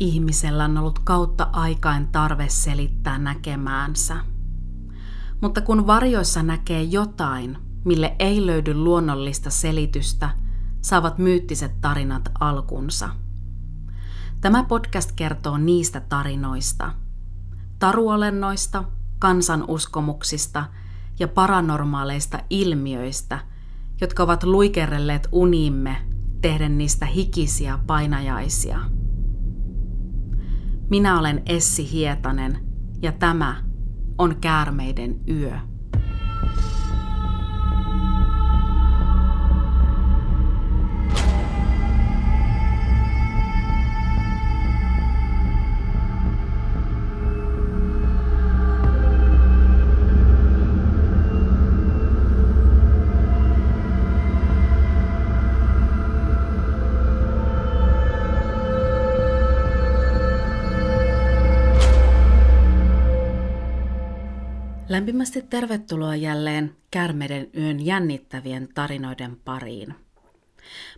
Ihmisellä on ollut kautta aikain tarve selittää näkemäänsä. Mutta kun varjoissa näkee jotain, mille ei löydy luonnollista selitystä, saavat myyttiset tarinat alkunsa. Tämä podcast kertoo niistä tarinoista, taruolennoista, kansanuskomuksista ja paranormaaleista ilmiöistä, jotka ovat luikerelleet unimme tehden niistä hikisiä painajaisia. Minä olen Essi Hietanen ja tämä on Käärmeiden yö. Lämpimästi tervetuloa jälleen Kärmeiden yön jännittävien tarinoiden pariin.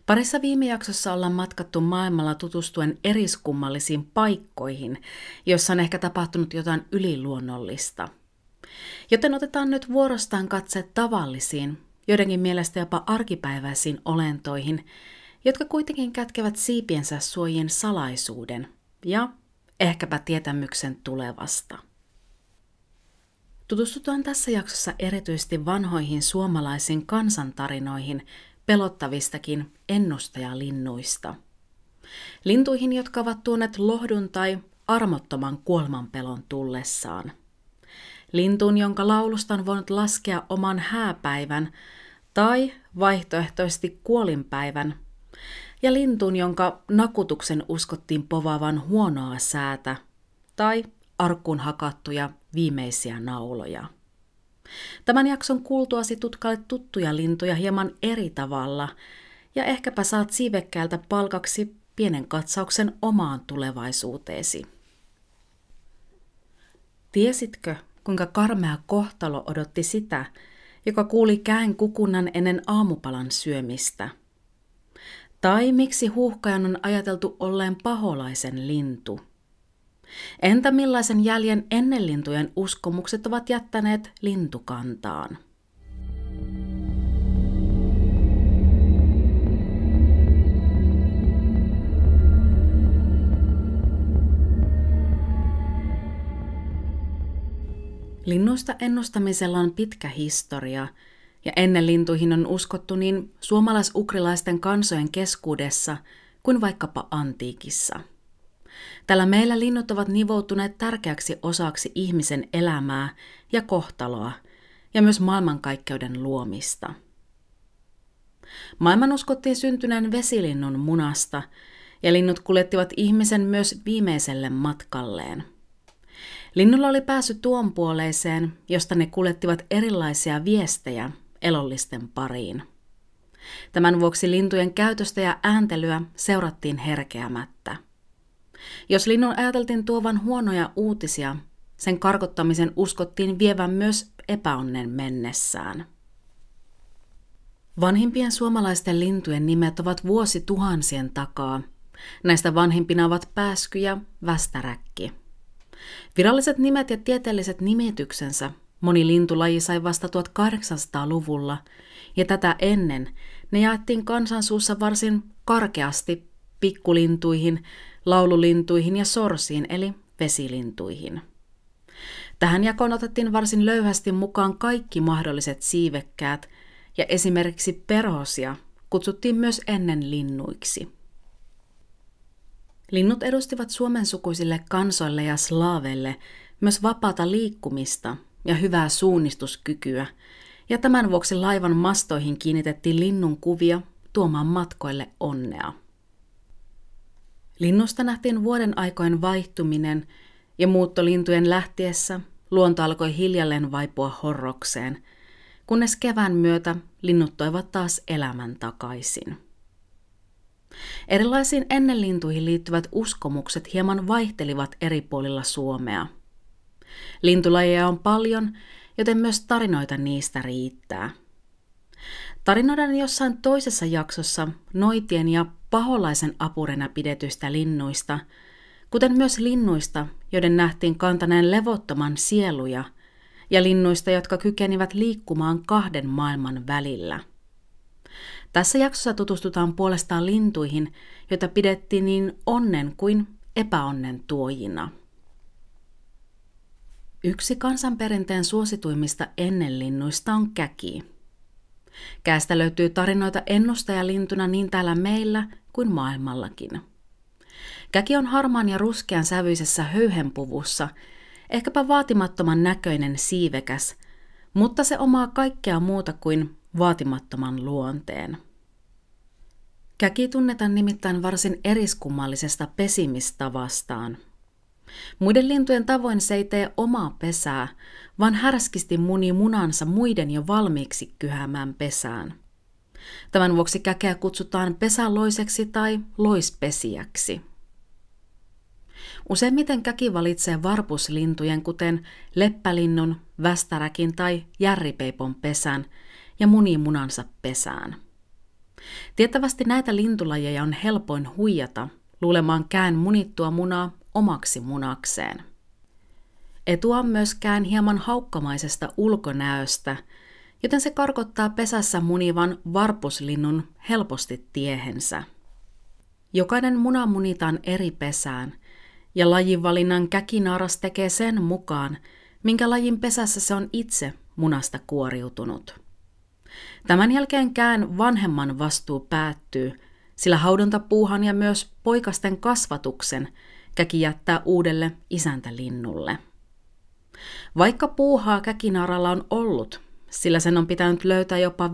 Parissa viime jaksossa ollaan matkattu maailmalla tutustuen eriskummallisiin paikkoihin, joissa on ehkä tapahtunut jotain yliluonnollista. Joten otetaan nyt vuorostaan katse tavallisiin, joidenkin mielestä jopa arkipäiväisiin olentoihin, jotka kuitenkin kätkevät siipiensä suojien salaisuuden ja ehkäpä tietämyksen tulevasta. Tutustutaan tässä jaksossa erityisesti vanhoihin suomalaisiin kansantarinoihin pelottavistakin ennustajalinnuista. Lintuihin, jotka ovat tuoneet lohdun tai armottoman kuolemanpelon tullessaan. Lintuun, jonka laulusta on voinut laskea oman hääpäivän tai vaihtoehtoisesti kuolinpäivän. Ja lintuun, jonka nakutuksen uskottiin povaavan huonoa säätä tai arkkuun hakattuja viimeisiä nauloja. Tämän jakson kuultuasi tutkaile tuttuja lintuja hieman eri tavalla ja ehkäpä saat siivekkäältä palkaksi pienen katsauksen omaan tulevaisuuteesi. Tiesitkö, kuinka karmea kohtalo odotti sitä, joka kuuli käen kukunnan ennen aamupalan syömistä? Tai miksi huuhkajan on ajateltu olleen paholaisen lintu? Entä millaisen jäljen ennenlintujen uskomukset ovat jättäneet lintukantaan? Linnuista ennustamisella on pitkä historia, ja ennen lintuihin on uskottu niin suomalais-ukrilaisten kansojen keskuudessa kuin vaikkapa antiikissa – Tällä meillä linnut ovat nivoutuneet tärkeäksi osaksi ihmisen elämää ja kohtaloa ja myös maailmankaikkeuden luomista. Maailman uskottiin syntyneen vesilinnun munasta ja linnut kuljettivat ihmisen myös viimeiselle matkalleen. Linnulla oli päässyt tuon puoleiseen, josta ne kuljettivat erilaisia viestejä elollisten pariin. Tämän vuoksi lintujen käytöstä ja ääntelyä seurattiin herkeämättä – jos linnun ajateltiin tuovan huonoja uutisia, sen karkottamisen uskottiin vievän myös epäonnen mennessään. Vanhimpien suomalaisten lintujen nimet ovat vuosituhansien takaa. Näistä vanhimpina ovat pääsky ja västäräkki. Viralliset nimet ja tieteelliset nimityksensä moni lintulaji sai vasta 1800-luvulla, ja tätä ennen ne jaettiin kansansuussa varsin karkeasti pikkulintuihin, laululintuihin ja sorsiin eli vesilintuihin. Tähän jakoon otettiin varsin löyhästi mukaan kaikki mahdolliset siivekkäät ja esimerkiksi perhosia kutsuttiin myös ennen linnuiksi. Linnut edustivat suomen sukuisille kansoille ja slaaveille myös vapaata liikkumista ja hyvää suunnistuskykyä, ja tämän vuoksi laivan mastoihin kiinnitettiin linnun kuvia tuomaan matkoille onnea. Linnusta nähtiin vuoden aikojen vaihtuminen ja muuttolintujen lähtiessä luonto alkoi hiljalleen vaipua horrokseen, kunnes kevään myötä linnut toivat taas elämän takaisin. Erilaisiin ennenlintuihin liittyvät uskomukset hieman vaihtelivat eri puolilla Suomea. Lintulajeja on paljon, joten myös tarinoita niistä riittää. Tarinoidaan jossain toisessa jaksossa noitien ja paholaisen apurena pidetyistä linnuista, kuten myös linnuista, joiden nähtiin kantaneen levottoman sieluja, ja linnuista, jotka kykenivät liikkumaan kahden maailman välillä. Tässä jaksossa tutustutaan puolestaan lintuihin, joita pidettiin niin onnen kuin epäonnen tuojina. Yksi kansanperinteen suosituimmista ennenlinnuista on käki. Käästä löytyy tarinoita ennustajalintuna niin täällä meillä kuin maailmallakin. Käki on harmaan ja ruskean sävyisessä höyhenpuvussa, ehkäpä vaatimattoman näköinen siivekäs, mutta se omaa kaikkea muuta kuin vaatimattoman luonteen. Käki tunnetaan nimittäin varsin eriskummallisesta pesimistavastaan. Muiden lintujen tavoin se ei tee omaa pesää, vaan härskisti muni munansa muiden jo valmiiksi kyhämään pesään. Tämän vuoksi käkeä kutsutaan pesäloiseksi tai loispesiäksi. Useimmiten käki valitsee varpuslintujen, kuten leppälinnun, västäräkin tai järripeipon pesän ja muni munansa pesään. Tiettävästi näitä lintulajeja on helpoin huijata luulemaan kään munittua munaa omaksi munakseen. Etua myöskään hieman haukkamaisesta ulkonäöstä, joten se karkottaa pesässä munivan varpuslinnun helposti tiehensä. Jokainen muna munitaan eri pesään, ja lajinvalinnan käkinaaras tekee sen mukaan, minkä lajin pesässä se on itse munasta kuoriutunut. Tämän jälkeenkään vanhemman vastuu päättyy, sillä haudontapuuhan ja myös poikasten kasvatuksen käki jättää uudelle isäntälinnulle. Vaikka puuhaa käkinaralla on ollut, sillä sen on pitänyt löytää jopa 15-20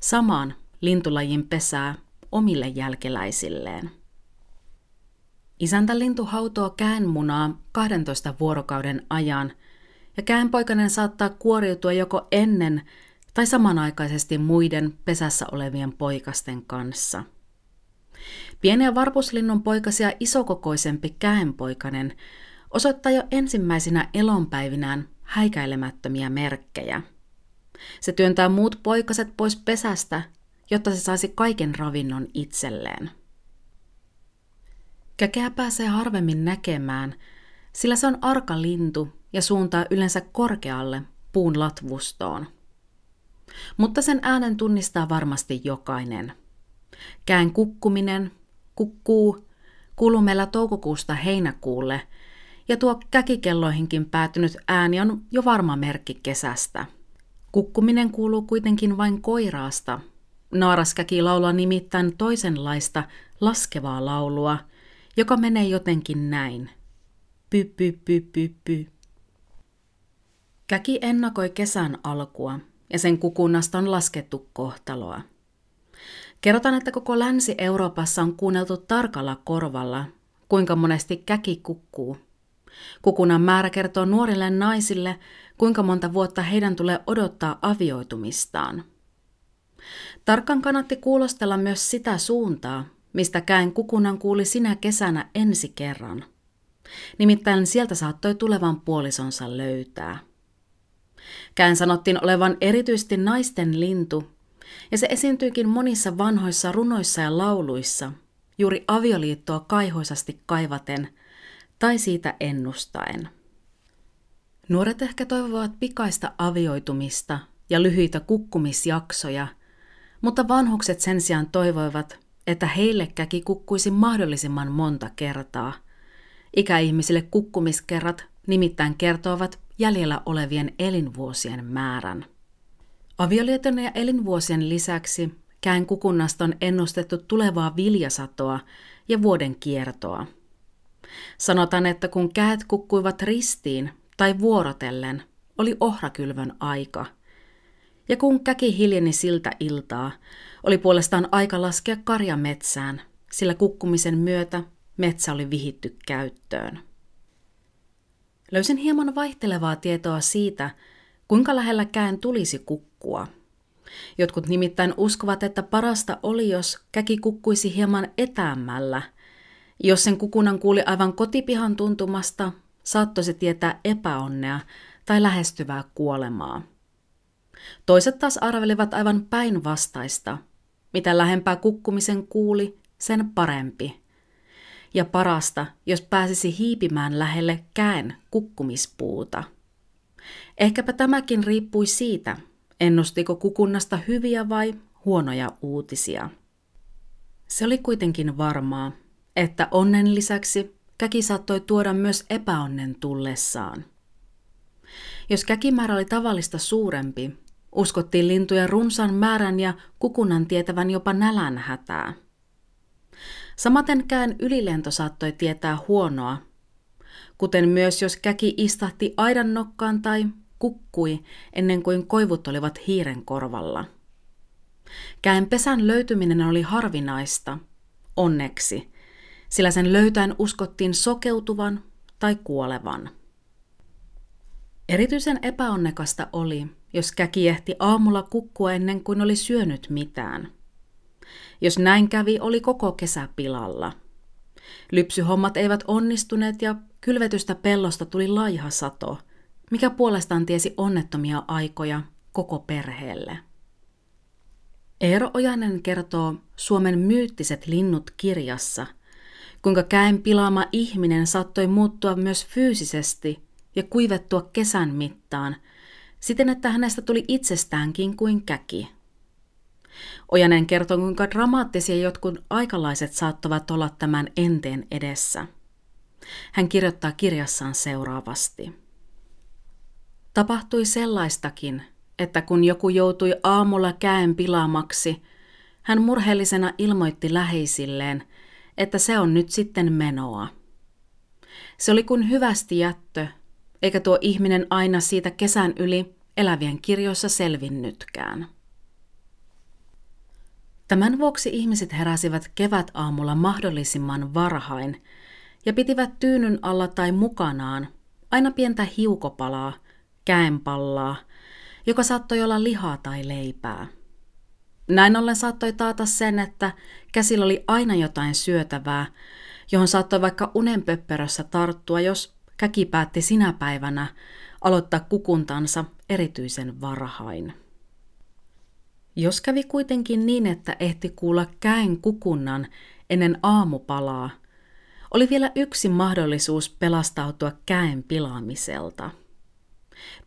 samaan lintulajin pesää omille jälkeläisilleen. Isäntälintu hautoo käänmunaa 12 vuorokauden ajan – ja käänpoikainen saattaa kuoriutua joko ennen tai samanaikaisesti muiden pesässä olevien poikasten kanssa. Pieniä varpuslinnun poikasia isokokoisempi käenpoikainen osoittaa jo ensimmäisinä elonpäivinään häikäilemättömiä merkkejä. Se työntää muut poikaset pois pesästä, jotta se saisi kaiken ravinnon itselleen. Käkeä pääsee harvemmin näkemään, sillä se on arka lintu ja suuntaa yleensä korkealle puun latvustoon. Mutta sen äänen tunnistaa varmasti jokainen. Kään kukkuminen, kukkuu, kuuluu meillä toukokuusta heinäkuulle, ja tuo käkikelloihinkin päätynyt ääni on jo varma merkki kesästä. Kukkuminen kuuluu kuitenkin vain koiraasta. Naaraskäki laulaa nimittäin toisenlaista laskevaa laulua, joka menee jotenkin näin. Py, py, py, py, py. Käki ennakoi kesän alkua ja sen kukunnasta on laskettu kohtaloa. Kerrotaan, että koko Länsi-Euroopassa on kuunneltu tarkalla korvalla, kuinka monesti käki kukkuu. Kukunnan määrä kertoo nuorille naisille, kuinka monta vuotta heidän tulee odottaa avioitumistaan. Tarkkaan kannatti kuulostella myös sitä suuntaa, mistä käen kukunnan kuuli sinä kesänä ensi kerran. Nimittäin sieltä saattoi tulevan puolisonsa löytää. Kään sanottiin olevan erityisesti naisten lintu, ja se esiintyykin monissa vanhoissa runoissa ja lauluissa, juuri avioliittoa kaihoisasti kaivaten tai siitä ennustaen. Nuoret ehkä toivovat pikaista avioitumista ja lyhyitä kukkumisjaksoja, mutta vanhukset sen sijaan toivoivat, että heille käki kukkuisi mahdollisimman monta kertaa. Ikäihmisille kukkumiskerrat nimittäin kertovat jäljellä olevien elinvuosien määrän. Avioliiton ja elinvuosien lisäksi käen kukunnasta on ennustettu tulevaa viljasatoa ja vuoden kiertoa. Sanotaan, että kun käät kukkuivat ristiin tai vuorotellen, oli ohrakylvön aika. Ja kun käki hiljeni siltä iltaa, oli puolestaan aika laskea karja metsään, sillä kukkumisen myötä metsä oli vihitty käyttöön. Löysin hieman vaihtelevaa tietoa siitä, kuinka lähelläkään tulisi kukkua. Jotkut nimittäin uskovat, että parasta oli, jos käki kukkuisi hieman etäämmällä. Jos sen kukunnan kuuli aivan kotipihan tuntumasta, saattoi se tietää epäonnea tai lähestyvää kuolemaa. Toiset taas arvelivat aivan päinvastaista. Mitä lähempää kukkumisen kuuli, sen parempi. ja parasta, jos pääsisi hiipimään lähelle käen kukkumispuuta. Ehkäpä tämäkin riippui siitä, ennustiko kukunnasta hyviä vai huonoja uutisia. Se oli kuitenkin varmaa, että onnen lisäksi käki saattoi tuoda myös epäonnen tullessaan. Jos käkimäärä oli tavallista suurempi, uskottiin lintujen runsan määrän ja kukunnan tietävän jopa nälän hätää. Samatenkään ylilento saattoi tietää huonoa, kuten myös jos käki istahti aidan nokkaan tai kukkui ennen kuin koivut olivat hiiren korvalla. Käen pesän löytyminen oli harvinaista, onneksi, sillä sen löytäen uskottiin sokeutuvan tai kuolevan. Erityisen epäonnekasta oli, jos käki ehti aamulla kukkua ennen kuin oli syönyt mitään. Jos näin kävi, oli koko kesä pilalla. Lypsyhommat eivät onnistuneet ja kylvetystä pellosta tuli laiha sato, mikä puolestaan tiesi onnettomia aikoja koko perheelle. Eero Ojanen kertoo Suomen myyttiset linnut kirjassa, kuinka käen pilaama ihminen saattoi muuttua myös fyysisesti ja kuivettua kesän mittaan, siten että hänestä tuli itsestäänkin kuin käki. Ojanen kertoo, kuinka dramaattisia jotkut aikalaiset saattavat olla tämän enteen edessä. Hän kirjoittaa kirjassaan seuraavasti. Tapahtui sellaistakin, että kun joku joutui aamulla käen pilaamaksi, hän murheellisena ilmoitti läheisilleen, että se on nyt sitten menoa. Se oli kuin hyvästi jättö, eikä tuo ihminen aina siitä kesän yli elävien kirjoissa selvinnytkään. Tämän vuoksi ihmiset heräsivät kevätaamulla mahdollisimman varhain ja pitivät tyynyn alla tai mukanaan aina pientä hiukopalaa, käenpallaa, joka saattoi olla lihaa tai leipää. Näin ollen saattoi taata sen, että käsillä oli aina jotain syötävää, johon saattoi vaikka unenpöppörössä tarttua, jos käki päätti sinä päivänä aloittaa kukuntansa erityisen varhain. Jos kävi kuitenkin niin, että ehti kuulla käen kukunnan ennen aamupalaa, oli vielä yksi mahdollisuus pelastautua käen pilaamiselta.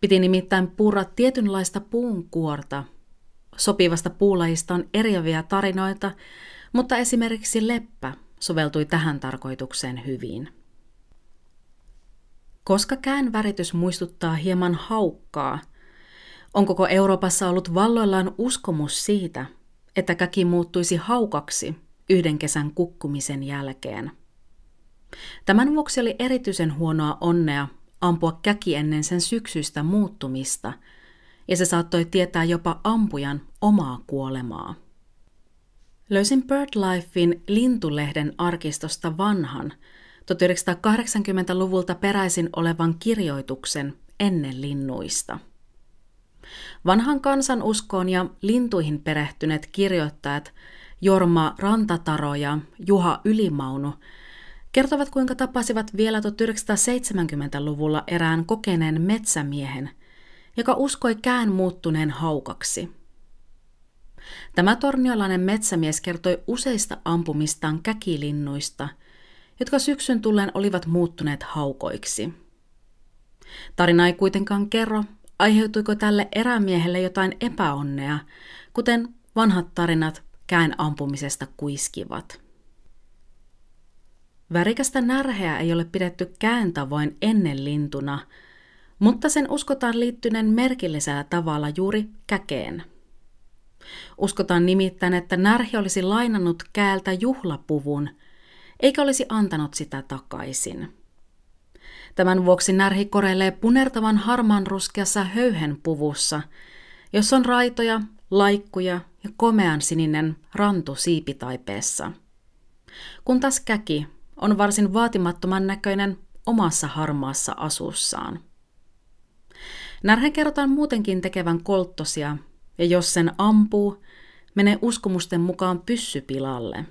Piti nimittäin purra tietynlaista puun kuorta. Sopivasta puulajista on eriäviä tarinoita, mutta esimerkiksi leppä soveltui tähän tarkoitukseen hyvin. Koska kään väritys muistuttaa hieman haukkaa, on koko Euroopassa ollut valloillaan uskomus siitä, että käki muuttuisi haukaksi yhden kesän kukkumisen jälkeen. Tämän vuoksi oli erityisen huonoa onnea ampua käki ennen sen syksyistä muuttumista, ja se saattoi tietää jopa ampujan omaa kuolemaa. Löysin BirdLifein Lintulehden arkistosta vanhan, 1980-luvulta peräisin olevan kirjoituksen ennen linnuista. Vanhan kansanuskoon ja lintuihin perehtyneet kirjoittajat Jorma Rantataro ja Juha Ylimaunu kertovat kuinka tapasivat vielä 1970-luvulla erään kokeneen metsämiehen, joka uskoi kään muuttuneen haukaksi. Tämä torniolainen metsämies kertoi useista ampumistaan käkilinnuista, jotka syksyn tullen olivat muuttuneet haukoiksi. Tarina ei kuitenkaan kerro, aiheutuiko tälle erämiehelle jotain epäonnea, kuten vanhat tarinat kään ampumisesta kuiskivat. Värikästä närheä ei ole pidetty kään tavoin ennen lintuna, mutta sen uskotaan liittyneen merkillisellä tavalla juuri käkeen. Uskotaan nimittäin, että närhi olisi lainannut käältä juhlapuvun, eikä olisi antanut sitä takaisin. Tämän vuoksi närhi koreilee punertavan harmaan ruskeassa höyhenpuvussa, jossa on raitoja, laikkuja ja komean sininen rantu siipitaipeessa. Kun taas käki on varsin vaatimattoman näköinen omassa harmaassa asussaan. Närhen kerrotaan muutenkin tekevän kolttosia, ja jos sen ampuu, menee uskomusten mukaan pyssypilalle.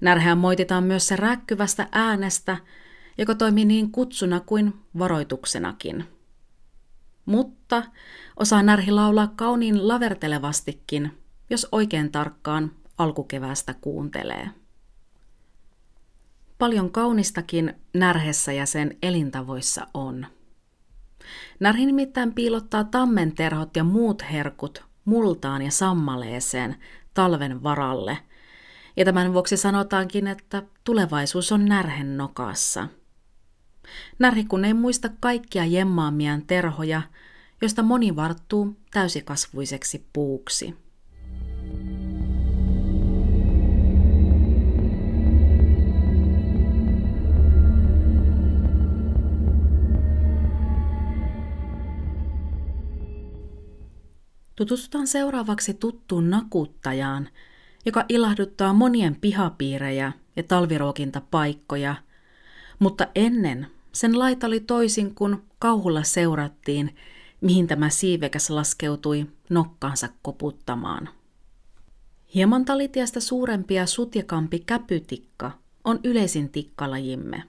Närheä moititaan myös se räkkyvästä äänestä, joka toimii niin kutsuna kuin varoituksenakin. Mutta osaa närhi laulaa kauniin lavertelevastikin, jos oikein tarkkaan alkukeväästä kuuntelee. paljon kaunistakin närhessä ja sen elintavoissa on. Närhi nimittäin piilottaa tammenterhot ja muut herkut multaan ja sammaleeseen talven varalle. Ja tämän vuoksi sanotaankin, että tulevaisuus on närhen nokassa. Närhi kun ei muista kaikkia jemmaamiaan terhoja, josta moni varttuu täysikasvuiseksi puuksi. Tutustutaan seuraavaksi tuttuun nakuttajaan, joka ilahduttaa monien pihapiirejä ja talviruokintapaikkoja, mutta ennen sen laita oli toisin kuin kauhulla seurattiin, mihin tämä siivekäs laskeutui nokkaansa koputtamaan. Hieman talitiasta suurempi ja sutjakampi käpytikka on yleisin tikkalajimme.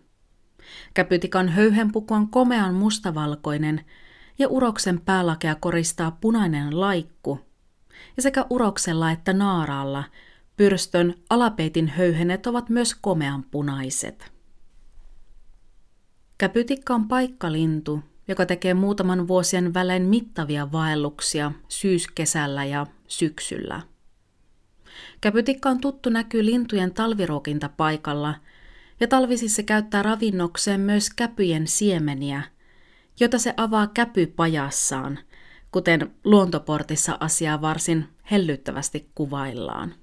Käpytikan höyhenpuku on komean mustavalkoinen ja uroksen päälakea koristaa punainen laikku, ja sekä uroksella että naaraalla pyrstön alapeitin höyhenet ovat myös komean punaiset. Käpytikka on paikkalintu, joka tekee muutaman vuosien välein mittavia vaelluksia syyskesällä ja syksyllä. Käpytikka on tuttu näkyy lintujen talviruokintapaikalla, ja talvisissa käyttää ravinnokseen myös käpyjen siemeniä – jota se avaa käpypajassaan, kuten luontoportissa asiaa varsin hellyttävästi kuvaillaan.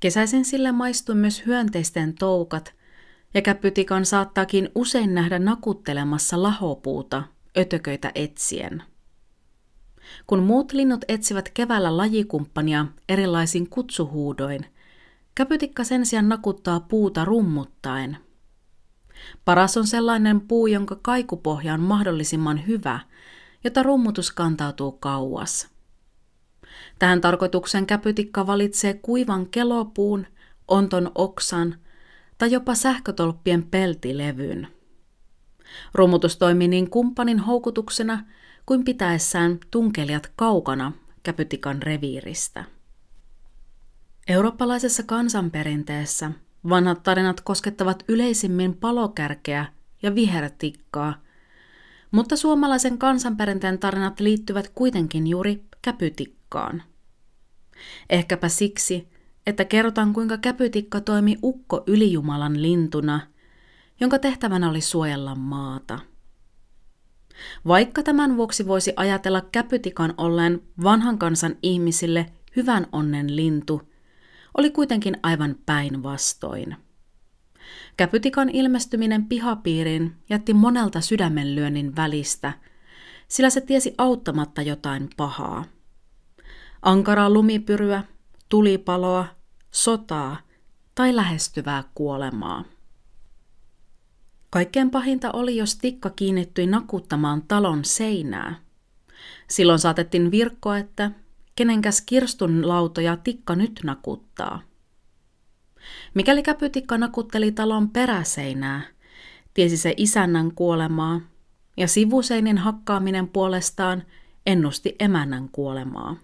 Kesäisin sille maistuu myös hyönteisten toukat, ja käpytikan saattaakin usein nähdä nakuttelemassa lahopuuta ötököitä etsien. Kun muut linnut etsivät keväällä lajikumppania erilaisin kutsuhuudoin, käpytikka sen sijaan nakuttaa puuta rummuttaen – Paras on sellainen puu, jonka kaikupohja on mahdollisimman hyvä, jota rummutus kantautuu kauas. Tähän tarkoituksen käpytikka valitsee kuivan kelopuun, onton oksan tai jopa sähkötolppien peltilevyn. Rummutus toimii niin kumppanin houkutuksena kuin pitäessään tunkelijat kaukana käpytikan reviiristä. Eurooppalaisessa kansanperinteessä Vanhat tarinat koskettavat yleisimmin palokärkeä ja vihertikkaa, mutta suomalaisen kansanperinteen tarinat liittyvät kuitenkin juuri käpytikkaan. Ehkäpä siksi, että kerrotaan kuinka käpytikka toimi ukko ylijumalan lintuna, jonka tehtävänä oli suojella maata. Vaikka tämän vuoksi voisi ajatella käpytikan olleen vanhan kansan ihmisille hyvän onnen lintu – oli kuitenkin aivan päinvastoin. Käpytikan ilmestyminen pihapiiriin jätti monelta sydämenlyönnin välistä, sillä se tiesi auttamatta jotain pahaa. Ankaraa lumipyryä, tulipaloa, sotaa tai lähestyvää kuolemaa. Kaikkein pahinta oli, jos tikka kiinnittyi nakuttamaan talon seinää. Silloin saatettiin virkkoa, että kenenkäs kirstun lautoja tikka nyt nakuttaa. Mikäli käpytikka nakutteli talon peräseinää, tiesi se isännän kuolemaa, ja sivuseinin hakkaaminen puolestaan ennusti emännän kuolemaa.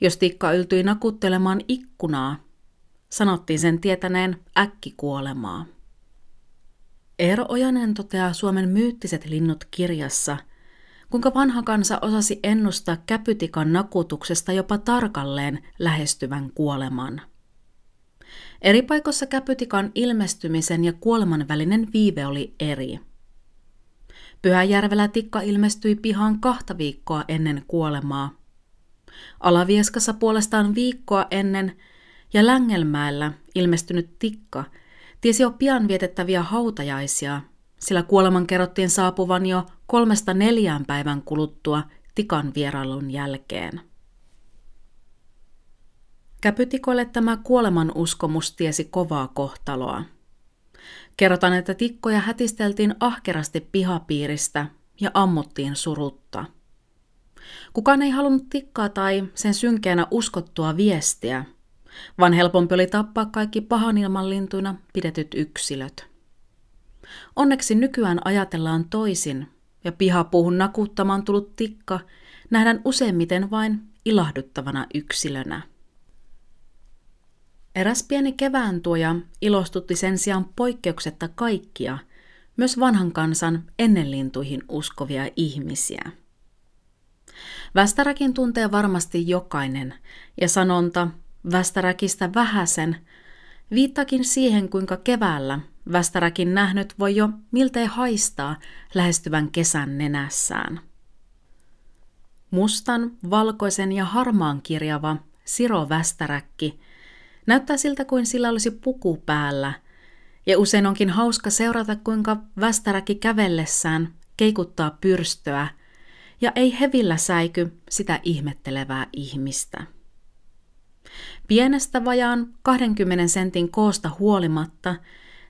Jos tikka yltyi nakuttelemaan ikkunaa, sanottiin sen tietäneen äkkikuolemaa. Eero Ojanen toteaa Suomen myyttiset linnut kirjassa – kuinka vanha kansa osasi ennustaa käpytikan nakutuksesta jopa tarkalleen lähestyvän kuoleman. Eri paikoissa käpytikan ilmestymisen ja kuoleman välinen viive oli eri. Pyhäjärvellä tikka ilmestyi pihaan kahta viikkoa ennen kuolemaa. Alavieskassa puolestaan viikkoa ennen ja Längelmäellä ilmestynyt tikka tiesi jo pian vietettäviä hautajaisia – sillä kuoleman kerrottiin saapuvan jo kolmesta neljään päivän kuluttua tikan vierailun jälkeen. Käpytikolle tämä kuoleman uskomus tiesi kovaa kohtaloa. Kerrotaan, että tikkoja hätisteltiin ahkerasti pihapiiristä ja ammuttiin surutta. Kukaan ei halunnut tikkaa tai sen synkeänä uskottua viestiä, vaan helpompi oli tappaa kaikki pahan ilman lintuina pidetyt yksilöt. Onneksi nykyään ajatellaan toisin, ja pihapuuhun nakuttamaan tullut tikka nähdään useimmiten vain ilahduttavana yksilönä. Eräs pieni kevään tuoja ilostutti sen sijaan poikkeuksetta kaikkia, myös vanhan kansan ennenlintuihin uskovia ihmisiä. Västäräkin tuntee varmasti jokainen, ja sanonta västäräkistä vähäsen viittakin siihen, kuinka keväällä västäräkin nähnyt voi jo miltei haistaa lähestyvän kesän nenässään. Mustan, valkoisen ja harmaan kirjava Siro Västäräkki näyttää siltä kuin sillä olisi puku päällä, ja usein onkin hauska seurata, kuinka Västäräkki kävellessään keikuttaa pyrstöä – ja ei hevillä säiky sitä ihmettelevää ihmistä. Pienestä vajaan 20 sentin koosta huolimatta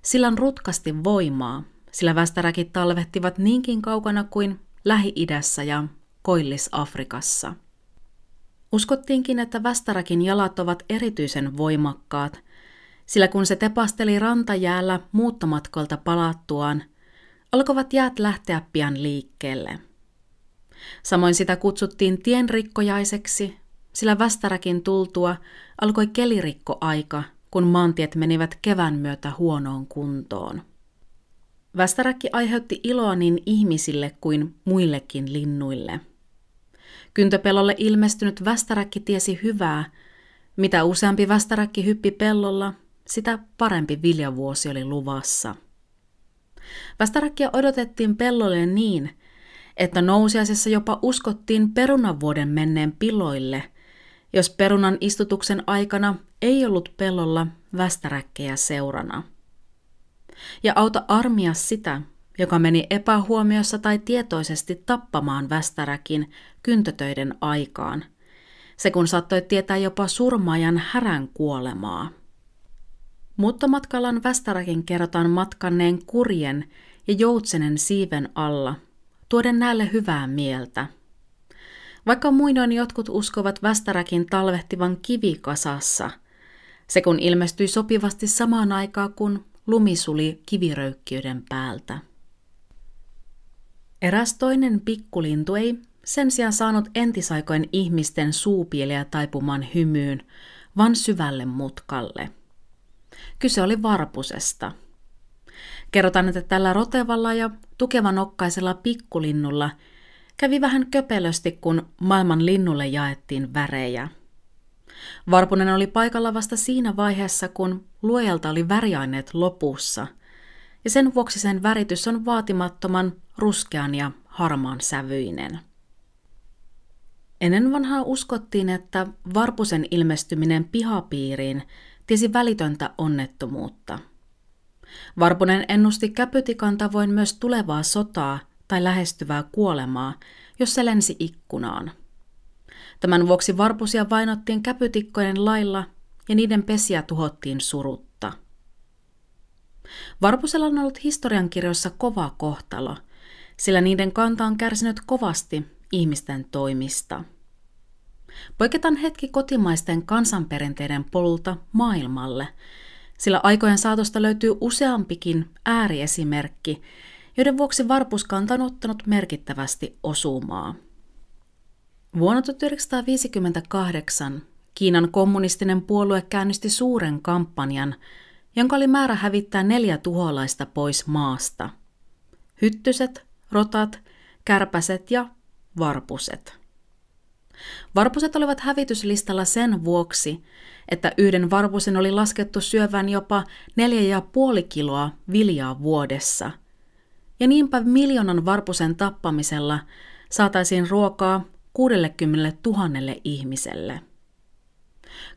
sillä on rutkasti voimaa, sillä västäräkit talvehtivat niinkin kaukana kuin Lähi-idässä ja Koillis-Afrikassa. Uskottiinkin, että västäräkin jalat ovat erityisen voimakkaat, sillä kun se tepasteli rantajäällä muuttomatkolta palattuaan, alkoivat jäät lähteä pian liikkeelle – Samoin sitä kutsuttiin tienrikkojaiseksi, sillä västäräkin tultua alkoi kelirikkoaika, kun maantiet menivät kevään myötä huonoon kuntoon. Västäräkki aiheutti iloa niin ihmisille kuin muillekin linnuille. Kyntöpellolle ilmestynyt västäräkki tiesi hyvää. Mitä useampi västäräkki hyppi pellolla, sitä parempi viljavuosi oli luvassa. Västäräkkiä odotettiin pellolle niin, että nousiaisessa jopa uskottiin perunavuoden menneen piloille, jos perunan istutuksen aikana ei ollut pellolla västäräkkejä seurana. Ja auta armia sitä, joka meni epähuomiossa tai tietoisesti tappamaan västäräkin kyntötöiden aikaan, se kun saattoi tietää jopa surmaajan härän kuolemaa. Mutta matkallaan västäräkin kerrotaan matkanneen kurjen ja joutsenen siiven alla – tuoden näille hyvää mieltä. Vaikka muinoin jotkut uskovat västäräkin talvehtivan kivikasassa, se kun ilmestyi sopivasti samaan aikaan kuin lumi suli kiviröykkiyden päältä. Eräs toinen pikkulintu ei sen sijaan saanut entisaikojen ihmisten suupieliä taipumaan hymyyn, vaan syvälle mutkalle. Kyse oli varpusesta – Kerrotaan, että tällä rotevalla ja tukevanokkaisella pikkulinnulla kävi vähän köpelösti, kun maailman linnulle jaettiin värejä. Varpunen oli paikalla vasta siinä vaiheessa, kun luojalta oli väriaineet lopussa, ja sen vuoksi sen väritys on vaatimattoman ruskean ja harmaan sävyinen. Ennen vanhaa uskottiin, että varpusen ilmestyminen pihapiiriin tiesi välitöntä onnettomuutta – Varpunen ennusti käpytikan tavoin myös tulevaa sotaa tai lähestyvää kuolemaa, jos se lensi ikkunaan. Tämän vuoksi varpusia vainottiin käpytikkojen lailla ja niiden pesiä tuhottiin surutta. Varpusella on ollut historiankirjoissa kova kohtalo, sillä niiden kanta on kärsinyt kovasti ihmisten toimista. Poiketaan hetki kotimaisten kansanperinteiden polulta maailmalle – sillä aikojen saatosta löytyy useampikin ääriesimerkki, joiden vuoksi varpuskanta on ottanut merkittävästi osumaa. Vuonna 1958 Kiinan kommunistinen puolue käynnisti suuren kampanjan, jonka oli määrä hävittää neljä tuholaista pois maasta. Hyttyset, rotat, kärpäset ja varpuset. Varpuset olivat hävityslistalla sen vuoksi, että yhden varpusen oli laskettu syövän jopa 4,5 kiloa viljaa vuodessa. Ja niinpä miljoonan varpusen tappamisella saataisiin ruokaa 60 000 ihmiselle.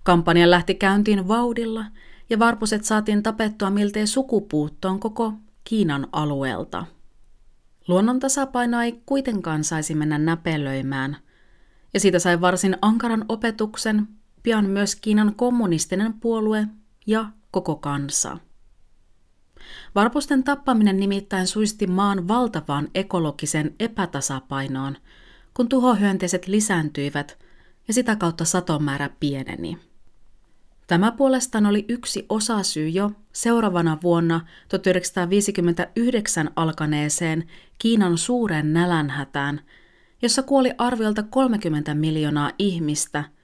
Kampanja lähti käyntiin vauhdilla ja varpuset saatiin tapettua miltei sukupuuttoon koko Kiinan alueelta. Luonnon tasapaino ei kuitenkaan saisi mennä näpelöimään, ja siitä sai varsin ankaran opetuksen pian myös Kiinan kommunistinen puolue ja koko kansa. Varpusten tappaminen nimittäin suisti maan valtavaan ekologisen epätasapainoon, kun tuhohyönteiset lisääntyivät ja sitä kautta satomäärä pieneni. Tämä puolestaan oli yksi osasyy jo seuraavana vuonna 1959 alkaneeseen Kiinan suureen nälänhätään, jossa kuoli arviolta 30 miljoonaa ihmistä –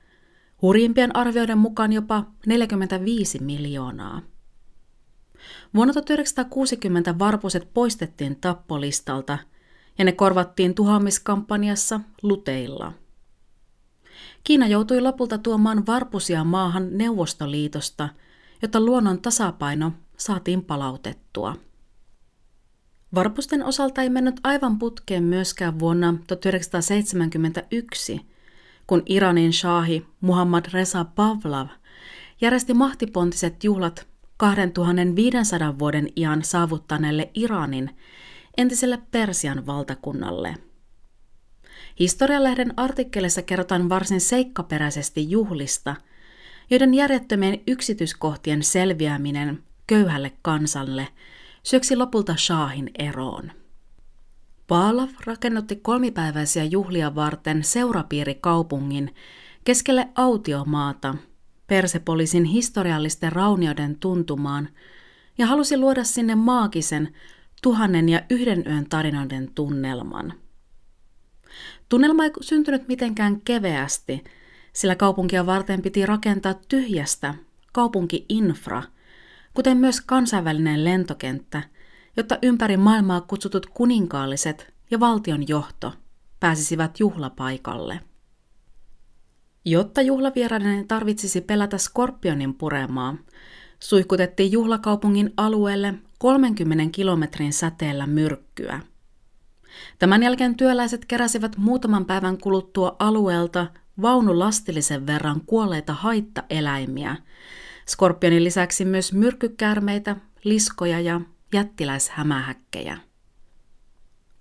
hurjimpien arvioiden mukaan jopa 45 miljoonaa. Vuonna 1960 varpuset poistettiin tappolistalta ja ne korvattiin tuhoamiskampanjassa luteilla. Kiina joutui lopulta tuomaan varpusia maahan Neuvostoliitosta, jotta luonnon tasapaino saatiin palautettua. Varpusten osalta ei mennyt aivan putkeen myöskään vuonna 1971, kun Iranin shahi Muhammad Reza Pavlov järjesti mahtipontiset juhlat 2500 vuoden iän saavuttaneelle Iranin entiselle Persian valtakunnalle. Historialehden artikkelissa kerrotaan varsin seikkaperäisesti juhlista, joiden järjettömien yksityiskohtien selviäminen köyhälle kansalle syöksi lopulta Shahin eroon. Paalav rakennutti kolmipäiväisiä juhlia varten seurapiirikaupungin keskelle autiomaata Persepolisin historiallisten raunioiden tuntumaan ja halusi luoda sinne maagisen tuhannen ja yhden yön tarinoiden tunnelman. Tunnelma ei syntynyt mitenkään keveästi, sillä kaupunkia varten piti rakentaa tyhjästä kaupunkiinfra, kuten myös kansainvälinen lentokenttä, jotta ympäri maailmaa kutsutut kuninkaalliset ja valtion johto pääsisivät juhlapaikalle. Jotta juhlavieraiden tarvitsisi pelätä skorpionin puremaa, suihkutettiin juhlakaupungin alueelle 30 kilometrin säteellä myrkkyä. Tämän jälkeen työläiset keräsivät muutaman päivän kuluttua alueelta vaunulastillisen verran kuolleita haittaeläimiä, skorpionin lisäksi myös myrkkykäärmeitä, liskoja ja jättiläishämähäkkejä.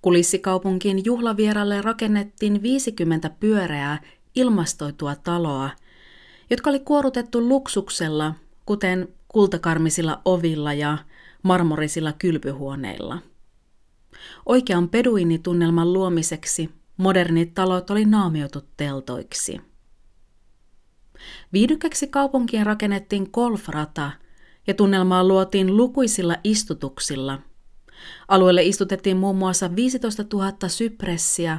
Kulissikaupunkiin juhlavieralle rakennettiin 50 pyöreää ilmastoitua taloa, jotka oli kuorutettu luksuksella, kuten kultakarmisilla ovilla ja marmorisilla kylpyhuoneilla. Oikean peduinitunnelman luomiseksi modernit talot oli naamioitu teltoiksi. Viidykäksi kaupunkiin rakennettiin golfrata ja tunnelmaa luotiin lukuisilla istutuksilla. Alueelle istutettiin muun muassa 15 000 sypressiä,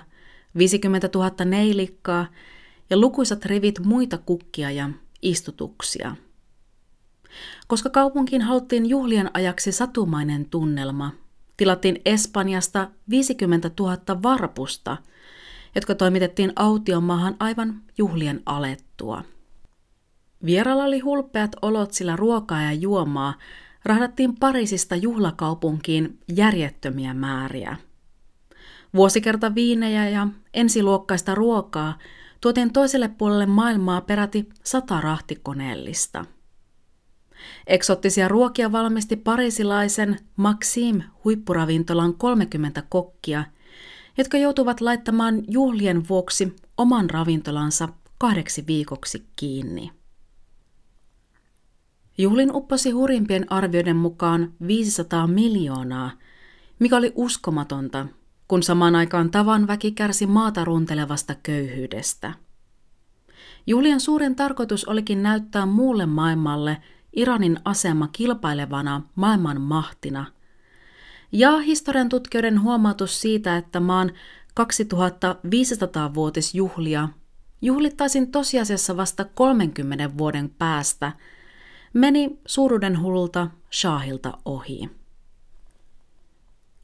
50 000 neilikkaa ja lukuisat rivit muita kukkia ja istutuksia. Koska kaupunkiin haluttiin juhlien ajaksi satumainen tunnelma, tilattiin Espanjasta 50 000 varpusta, jotka toimitettiin autiomaahan aivan juhlien alettua. Vieralla oli hulpeat olot, sillä ruokaa ja juomaa rahdattiin Pariisista juhlakaupunkiin järjettömiä määriä. Vuosikerta viinejä ja ensiluokkaista ruokaa tuotiin toiselle puolelle maailmaa peräti sata rahtikoneellista. Eksottisia ruokia valmisti parisilaisen Maxim huippuravintolan 30 kokkia, jotka joutuvat laittamaan juhlien vuoksi oman ravintolansa kahdeksi viikoksi kiinni. Juhlin upposi hurimpien arvioiden mukaan 500 miljoonaa, mikä oli uskomatonta, kun samaan aikaan tavan väki kärsi maata runtelevasta köyhyydestä. Juhlien suurin tarkoitus olikin näyttää muulle maailmalle Iranin asema kilpailevana maailman mahtina. Ja historian tutkijoiden huomautus siitä, että maan 2500-vuotisjuhlia juhlittaisin tosiasiassa vasta 30 vuoden päästä – meni suuruuden hulta Shahilta ohi.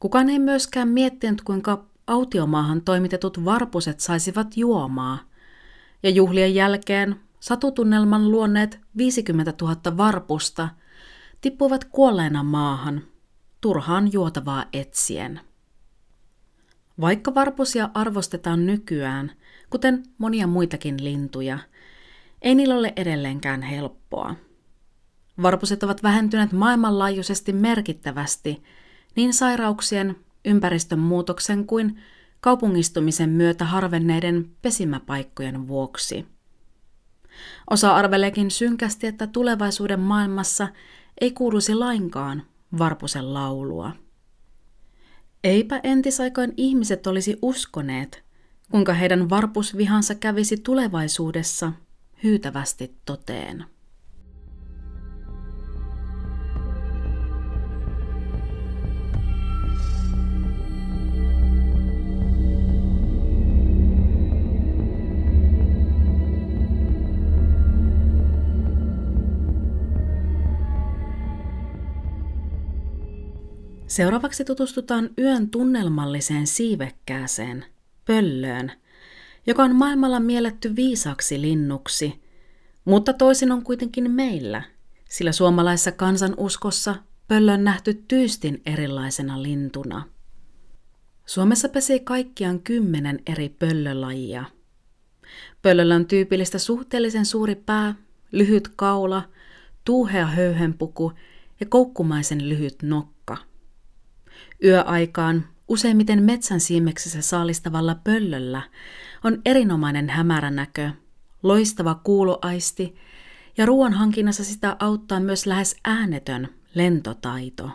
Kukaan ei myöskään miettinyt, kuinka autiomaahan toimitetut varpuset saisivat juomaa, ja juhlien jälkeen satutunnelman luonneet 50 000 varpusta tippuivat kuolleena maahan, turhaan juotavaa etsien. Vaikka varpusia arvostetaan nykyään, kuten monia muitakin lintuja, ei niillä ole edelleenkään helppoa. Varpuset ovat vähentyneet maailmanlaajuisesti merkittävästi niin sairauksien, ympäristön muutoksen kuin kaupungistumisen myötä harvenneiden pesimäpaikkojen vuoksi. Osa arveleekin synkästi, että tulevaisuuden maailmassa ei kuuluisi lainkaan varpusen laulua. Eipä entisaikoin ihmiset olisi uskoneet, kuinka heidän varpusvihansa kävisi tulevaisuudessa hyytävästi toteen. Seuraavaksi tutustutaan yön tunnelmalliseen siivekkääseen, pöllöön, joka on maailmalla mielletty viisaksi linnuksi, mutta toisin on kuitenkin meillä, sillä suomalaisessa kansanuskossa pöllö on nähty tyystin erilaisena lintuna. Suomessa pesii kaikkiaan kymmenen eri pöllölajia. Pöllöllä on tyypillistä suhteellisen suuri pää, lyhyt kaula, tuuhea höyhenpuku ja koukkumaisen lyhyt nokka. Yöaikaan useimmiten metsän siimeksessä saalistavalla pöllöllä on erinomainen hämärä näkö, loistava kuuloaisti ja ruoan hankinnassa sitä auttaa myös lähes äänetön lentotaito.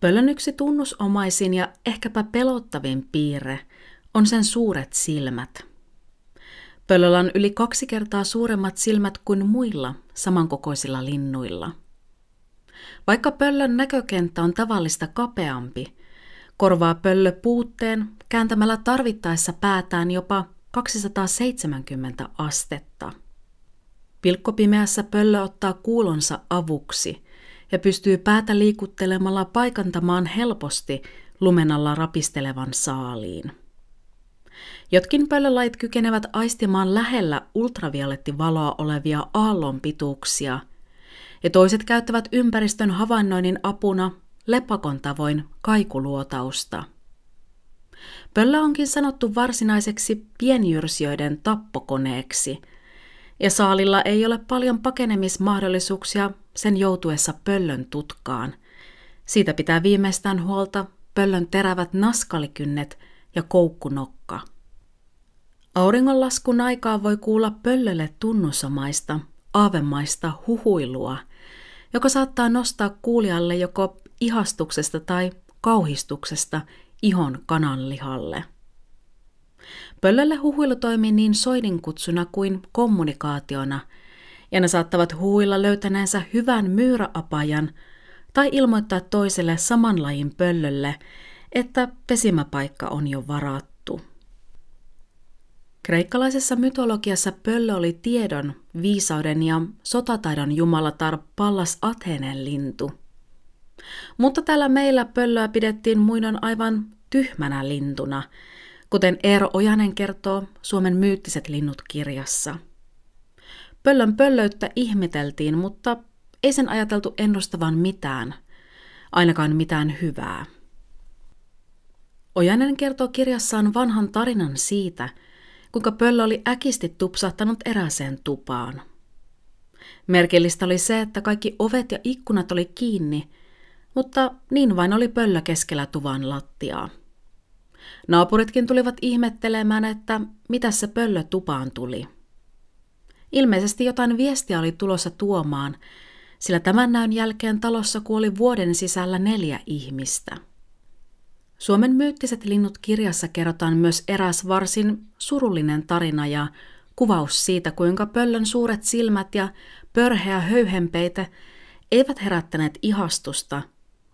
Pöllön yksi tunnusomaisin ja ehkäpä pelottavin piirre on sen suuret silmät. Pöllöllä on yli kaksi kertaa suuremmat silmät kuin muilla samankokoisilla linnuilla. Vaikka pöllön näkökenttä on tavallista kapeampi, korvaa pöllö puutteen kääntämällä tarvittaessa päätään jopa 270 astetta. Pilkkopimeässä pöllö ottaa kuulonsa avuksi ja pystyy päätä liikuttelemalla paikantamaan helposti lumenalla rapistelevan saaliin. Jotkin pöllölait kykenevät aistimaan lähellä ultraviolettivaloa olevia aallonpituuksia, ja toiset käyttävät ympäristön havainnoinnin apuna lepakon tavoin kaikuluotausta. Pöllö onkin sanottu varsinaiseksi pienjyrsijöiden tappokoneeksi, ja saalilla ei ole paljon pakenemismahdollisuuksia sen joutuessa pöllön tutkaan. Siitä pitää viimeistään huolta pöllön terävät naskalikynnet ja koukkunokka. Auringonlaskun aikaa voi kuulla pöllölle tunnusomaista, aavemaista huhuilua, joka saattaa nostaa kuulijalle joko ihastuksesta tai kauhistuksesta ihon kananlihalle. Pöllölle huhuilu toimii niin soidinkutsuna kuin kommunikaationa, ja ne saattavat huuilla löytäneensä hyvän myyräapajan tai ilmoittaa toiselle saman lajin pöllölle, että pesimäpaikka on jo varattu. Kreikkalaisessa mytologiassa pöllö oli tiedon, viisauden ja sotataidon jumalatar Pallas Athenen lintu. Mutta täällä meillä pöllöä pidettiin muinoin aivan tyhmänä lintuna, kuten Eero Ojanen kertoo Suomen myyttiset linnut kirjassa. Pöllön pöllöyttä ihmeteltiin, mutta ei sen ajateltu ennustavan mitään, ainakaan mitään hyvää. Ojanen kertoo kirjassaan vanhan tarinan siitä, kuinka pöllö oli äkisti tupsahtanut eräseen tupaan. Merkillistä oli se, että kaikki ovet ja ikkunat oli kiinni, mutta niin vain oli pöllö keskellä tuvan lattiaa. Naapuritkin tulivat ihmettelemään, että mitä se pöllö tupaan tuli. Ilmeisesti jotain viestiä oli tulossa tuomaan, sillä tämän näyn jälkeen talossa kuoli vuoden sisällä neljä ihmistä. Suomen myyttiset linnut kirjassa kerrotaan myös eräs varsin surullinen tarina ja kuvaus siitä, kuinka pöllön suuret silmät ja pörheä höyhenpeite eivät herättäneet ihastusta,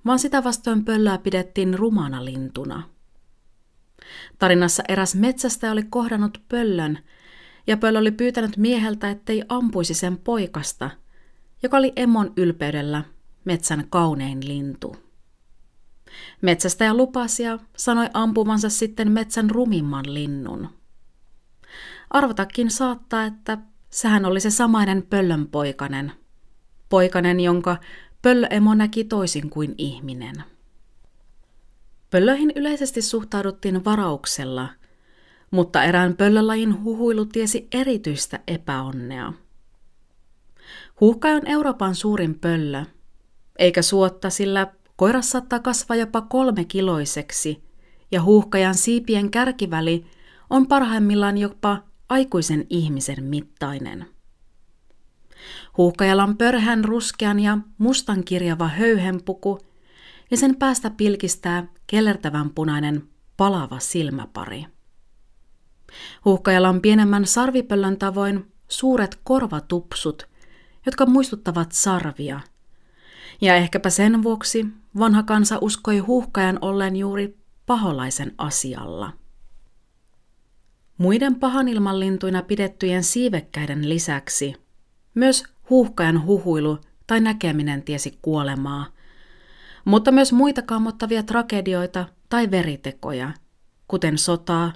vaan sitä vastoin pöllöä pidettiin rumana lintuna. Tarinassa eräs metsästä oli kohdannut pöllön, ja pöllö oli pyytänyt mieheltä, ettei ampuisi sen poikasta, joka oli emon ylpeydellä metsän kaunein lintu. Metsästäjä lupasi ja sanoi ampumansa sitten metsän rumimman linnun. Arvotakin saattaa, että sehän oli se samainen pöllön poikanen. Poikanen, jonka pöllöemo näki toisin kuin ihminen. Pöllöihin yleisesti suhtauduttiin varauksella, mutta erään pöllölajin huhuilu tiesi erityistä epäonnea. Huuhka on Euroopan suurin pöllö, eikä suotta, sillä koiras saattaa kasvaa jopa kolme kiloiseksi, ja huuhkajan siipien kärkiväli on parhaimmillaan jopa aikuisen ihmisen mittainen. Huuhkajalla on pörhän ruskean ja mustan kirjava höyhenpuku – ja sen päästä pilkistää kellertävän punainen palava silmäpari. Huuhkajalla on pienemmän sarvipöllön tavoin suuret korvatupsut, jotka muistuttavat sarvia. Ja ehkäpä sen vuoksi vanha kansa uskoi huuhkajan ollen juuri paholaisen asialla. Muiden pahanilmanlintuina pidettyjen siivekkäiden lisäksi myös huuhkajan huhuilu tai näkeminen tiesi kuolemaa – mutta myös muita kammottavia tragedioita tai veritekoja, kuten sotaa,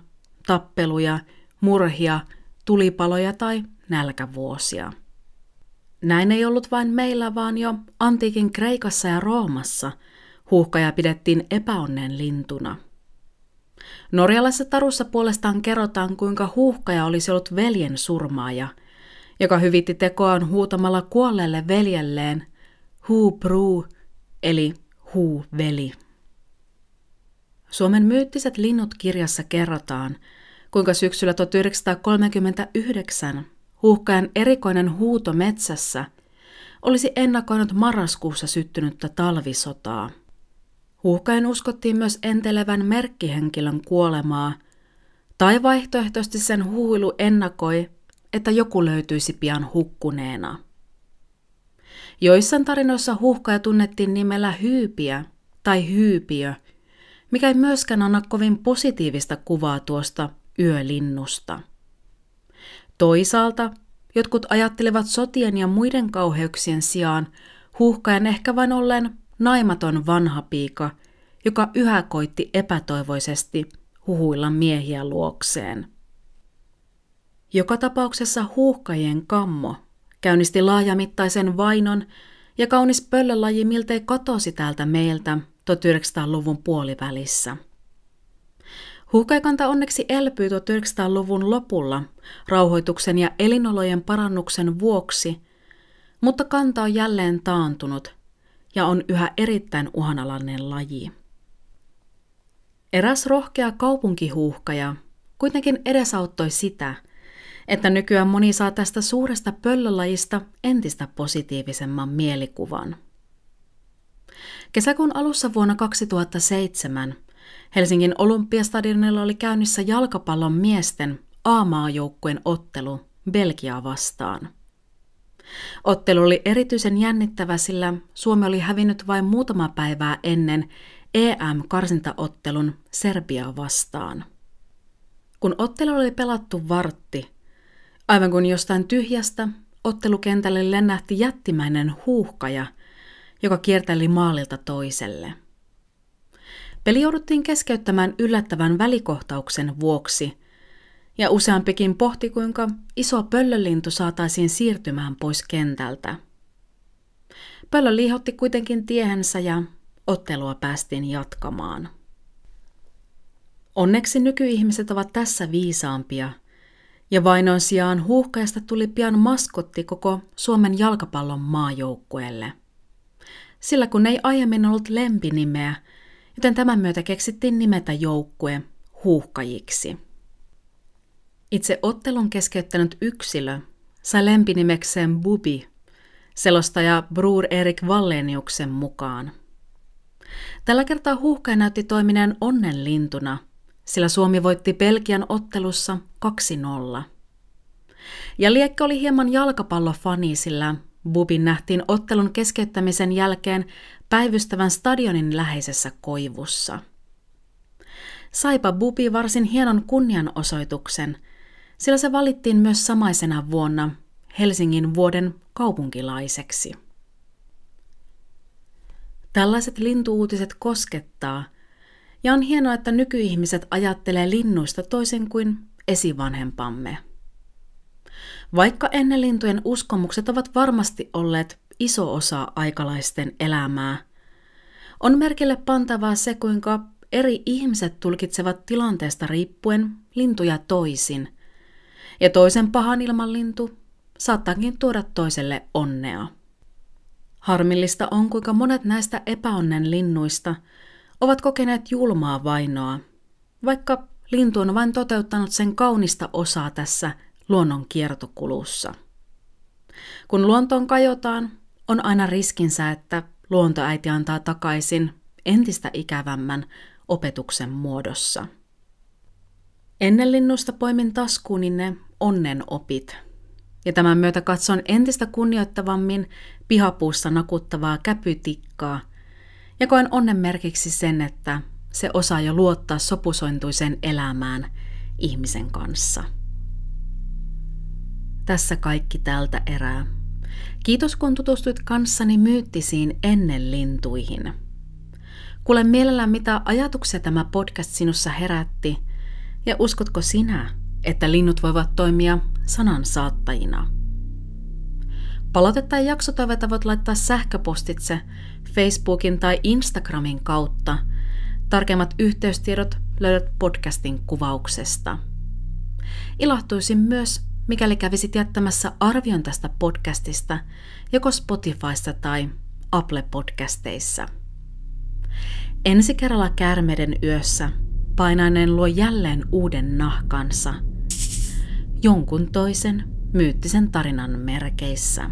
tappeluja, murhia, tulipaloja tai nälkävuosia. Näin ei ollut vain meillä, vaan jo antiikin Kreikassa ja Roomassa huuhkaja pidettiin epäonnen lintuna. Norjalaisessa tarussa puolestaan kerrotaan, kuinka huuhkaja olisi ollut veljen surmaaja, joka hyvitti tekoaan huutamalla kuolleelle veljelleen huu bruu, eli huu veli. Suomen myyttiset linnut kirjassa kerrotaan, kuinka syksyllä 1939 huuhkajan erikoinen huuto metsässä olisi ennakoinut marraskuussa syttynyttä talvisotaa. Huuhkajan uskottiin myös entelevän merkkihenkilön kuolemaa, tai vaihtoehtoisesti sen huilu ennakoi, että joku löytyisi pian hukkuneena. Joissain tarinoissa huuhkaja tunnettiin nimellä hyypiä tai hyypiö, mikä ei myöskään anna kovin positiivista kuvaa tuosta yölinnusta. Toisaalta jotkut ajattelevat sotien ja muiden kauheuksien sijaan huuhkajan ehkä vain ollen naimaton vanha piika, joka yhä koitti epätoivoisesti huhuilla miehiä luokseen. Joka tapauksessa huuhkajien kammo käynnisti laajamittaisen vainon ja kaunis pöllölaji miltei katosi täältä meiltä 1900-luvun puolivälissä. Huuhkajikanta onneksi elpyi 1900-luvun lopulla rauhoituksen ja elinolojen parannuksen vuoksi, mutta kanta on jälleen taantunut ja on yhä erittäin uhanalainen laji. Eräs rohkea kaupunkihuuhkaja kuitenkin edesauttoi sitä, että nykyään moni saa tästä suuresta pöllölajista entistä positiivisemman mielikuvan. Kesäkuun alussa vuonna 2007 Helsingin Olympiastadionilla oli käynnissä jalkapallon miesten A-maajoukkueen ottelu Belgiaa vastaan. Ottelu oli erityisen jännittävä, sillä Suomi oli hävinnyt vain muutama päivää ennen EM-karsintaottelun Serbiaa vastaan. Kun ottelu oli pelattu vartti, aivan kuin jostain tyhjästä, ottelukentälle lennähti jättimäinen huuhkaja, joka kierteli maalilta toiselle – Peli jouduttiin keskeyttämään yllättävän välikohtauksen vuoksi, ja useampikin pohti, kuinka iso pöllölintu saataisiin siirtymään pois kentältä. Pöllö liihotti kuitenkin tiehensä ja ottelua päästiin jatkamaan. Onneksi nykyihmiset ovat tässä viisaampia, ja vainon sijaan huuhkajasta tuli pian maskotti koko Suomen jalkapallon maajoukkueelle. Sillä kun ei aiemmin ollut lempinimeä, joten tämän myötä keksittiin nimetä joukkue huuhkajiksi. Itse ottelun keskeyttänyt yksilö sai lempinimekseen Bubi, selostaja Brur Erik Valleniuksen mukaan. Tällä kertaa huuhkaja näytti toimineen onnenlintuna, sillä Suomi voitti Belgian ottelussa 2-0. Ja liekkä oli hieman jalkapallofani, sillä Bubin nähtiin ottelun keskeyttämisen jälkeen päivystävän stadionin läheisessä koivussa. Saipa Bubi varsin hienon kunnianosoituksen, sillä se valittiin myös samaisena vuonna Helsingin vuoden kaupunkilaiseksi. Tällaiset lintuutiset koskettaa, ja on hienoa, että nykyihmiset ajattelee linnuista toisin kuin esivanhempamme. Vaikka ennen lintujen uskomukset ovat varmasti olleet iso osa aikalaisten elämää, on merkille pantavaa se, kuinka eri ihmiset tulkitsevat tilanteesta riippuen lintuja toisin, ja toisen pahan ilman lintu saattaakin tuoda toiselle onnea. Harmillista on, kuinka monet näistä epäonnen linnuista ovat kokeneet julmaa vainoa, vaikka lintu on vain toteuttanut sen kaunista osaa tässä luonnon kiertokulussa. Kun luontoon kajotaan, on aina riskinsä, että luontoäiti antaa takaisin entistä ikävämmän opetuksen muodossa. Ennen linnusta poimin taskuuni ne onnen opit, ja tämän myötä katson entistä kunnioittavammin pihapuussa nakuttavaa käpytikkaa, ja koen onnen merkiksi sen, että se osaa jo luottaa sopusointuisen elämään ihmisen kanssa. Tässä kaikki tältä erää. Kiitos kun tutustuit kanssani myyttisiin ennen lintuihin. Kuule mielellään, mitä ajatuksia tämä podcast sinussa herätti, ja uskotko sinä, että linnut voivat toimia sanan saattajina? Palautetta ja jaksotoiveita voit laittaa sähköpostitse Facebookin tai Instagramin kautta. Tarkemmat yhteystiedot löydät podcastin kuvauksesta. Ilahtuisin myös, mikäli kävisit jättämässä arvion tästä podcastista joko Spotifysta tai Apple-podcasteissa. Ensi kerralla kärmeiden yössä Painainen luo jälleen uuden nahkansa, jonkun toisen myyttisen tarinan merkeissä.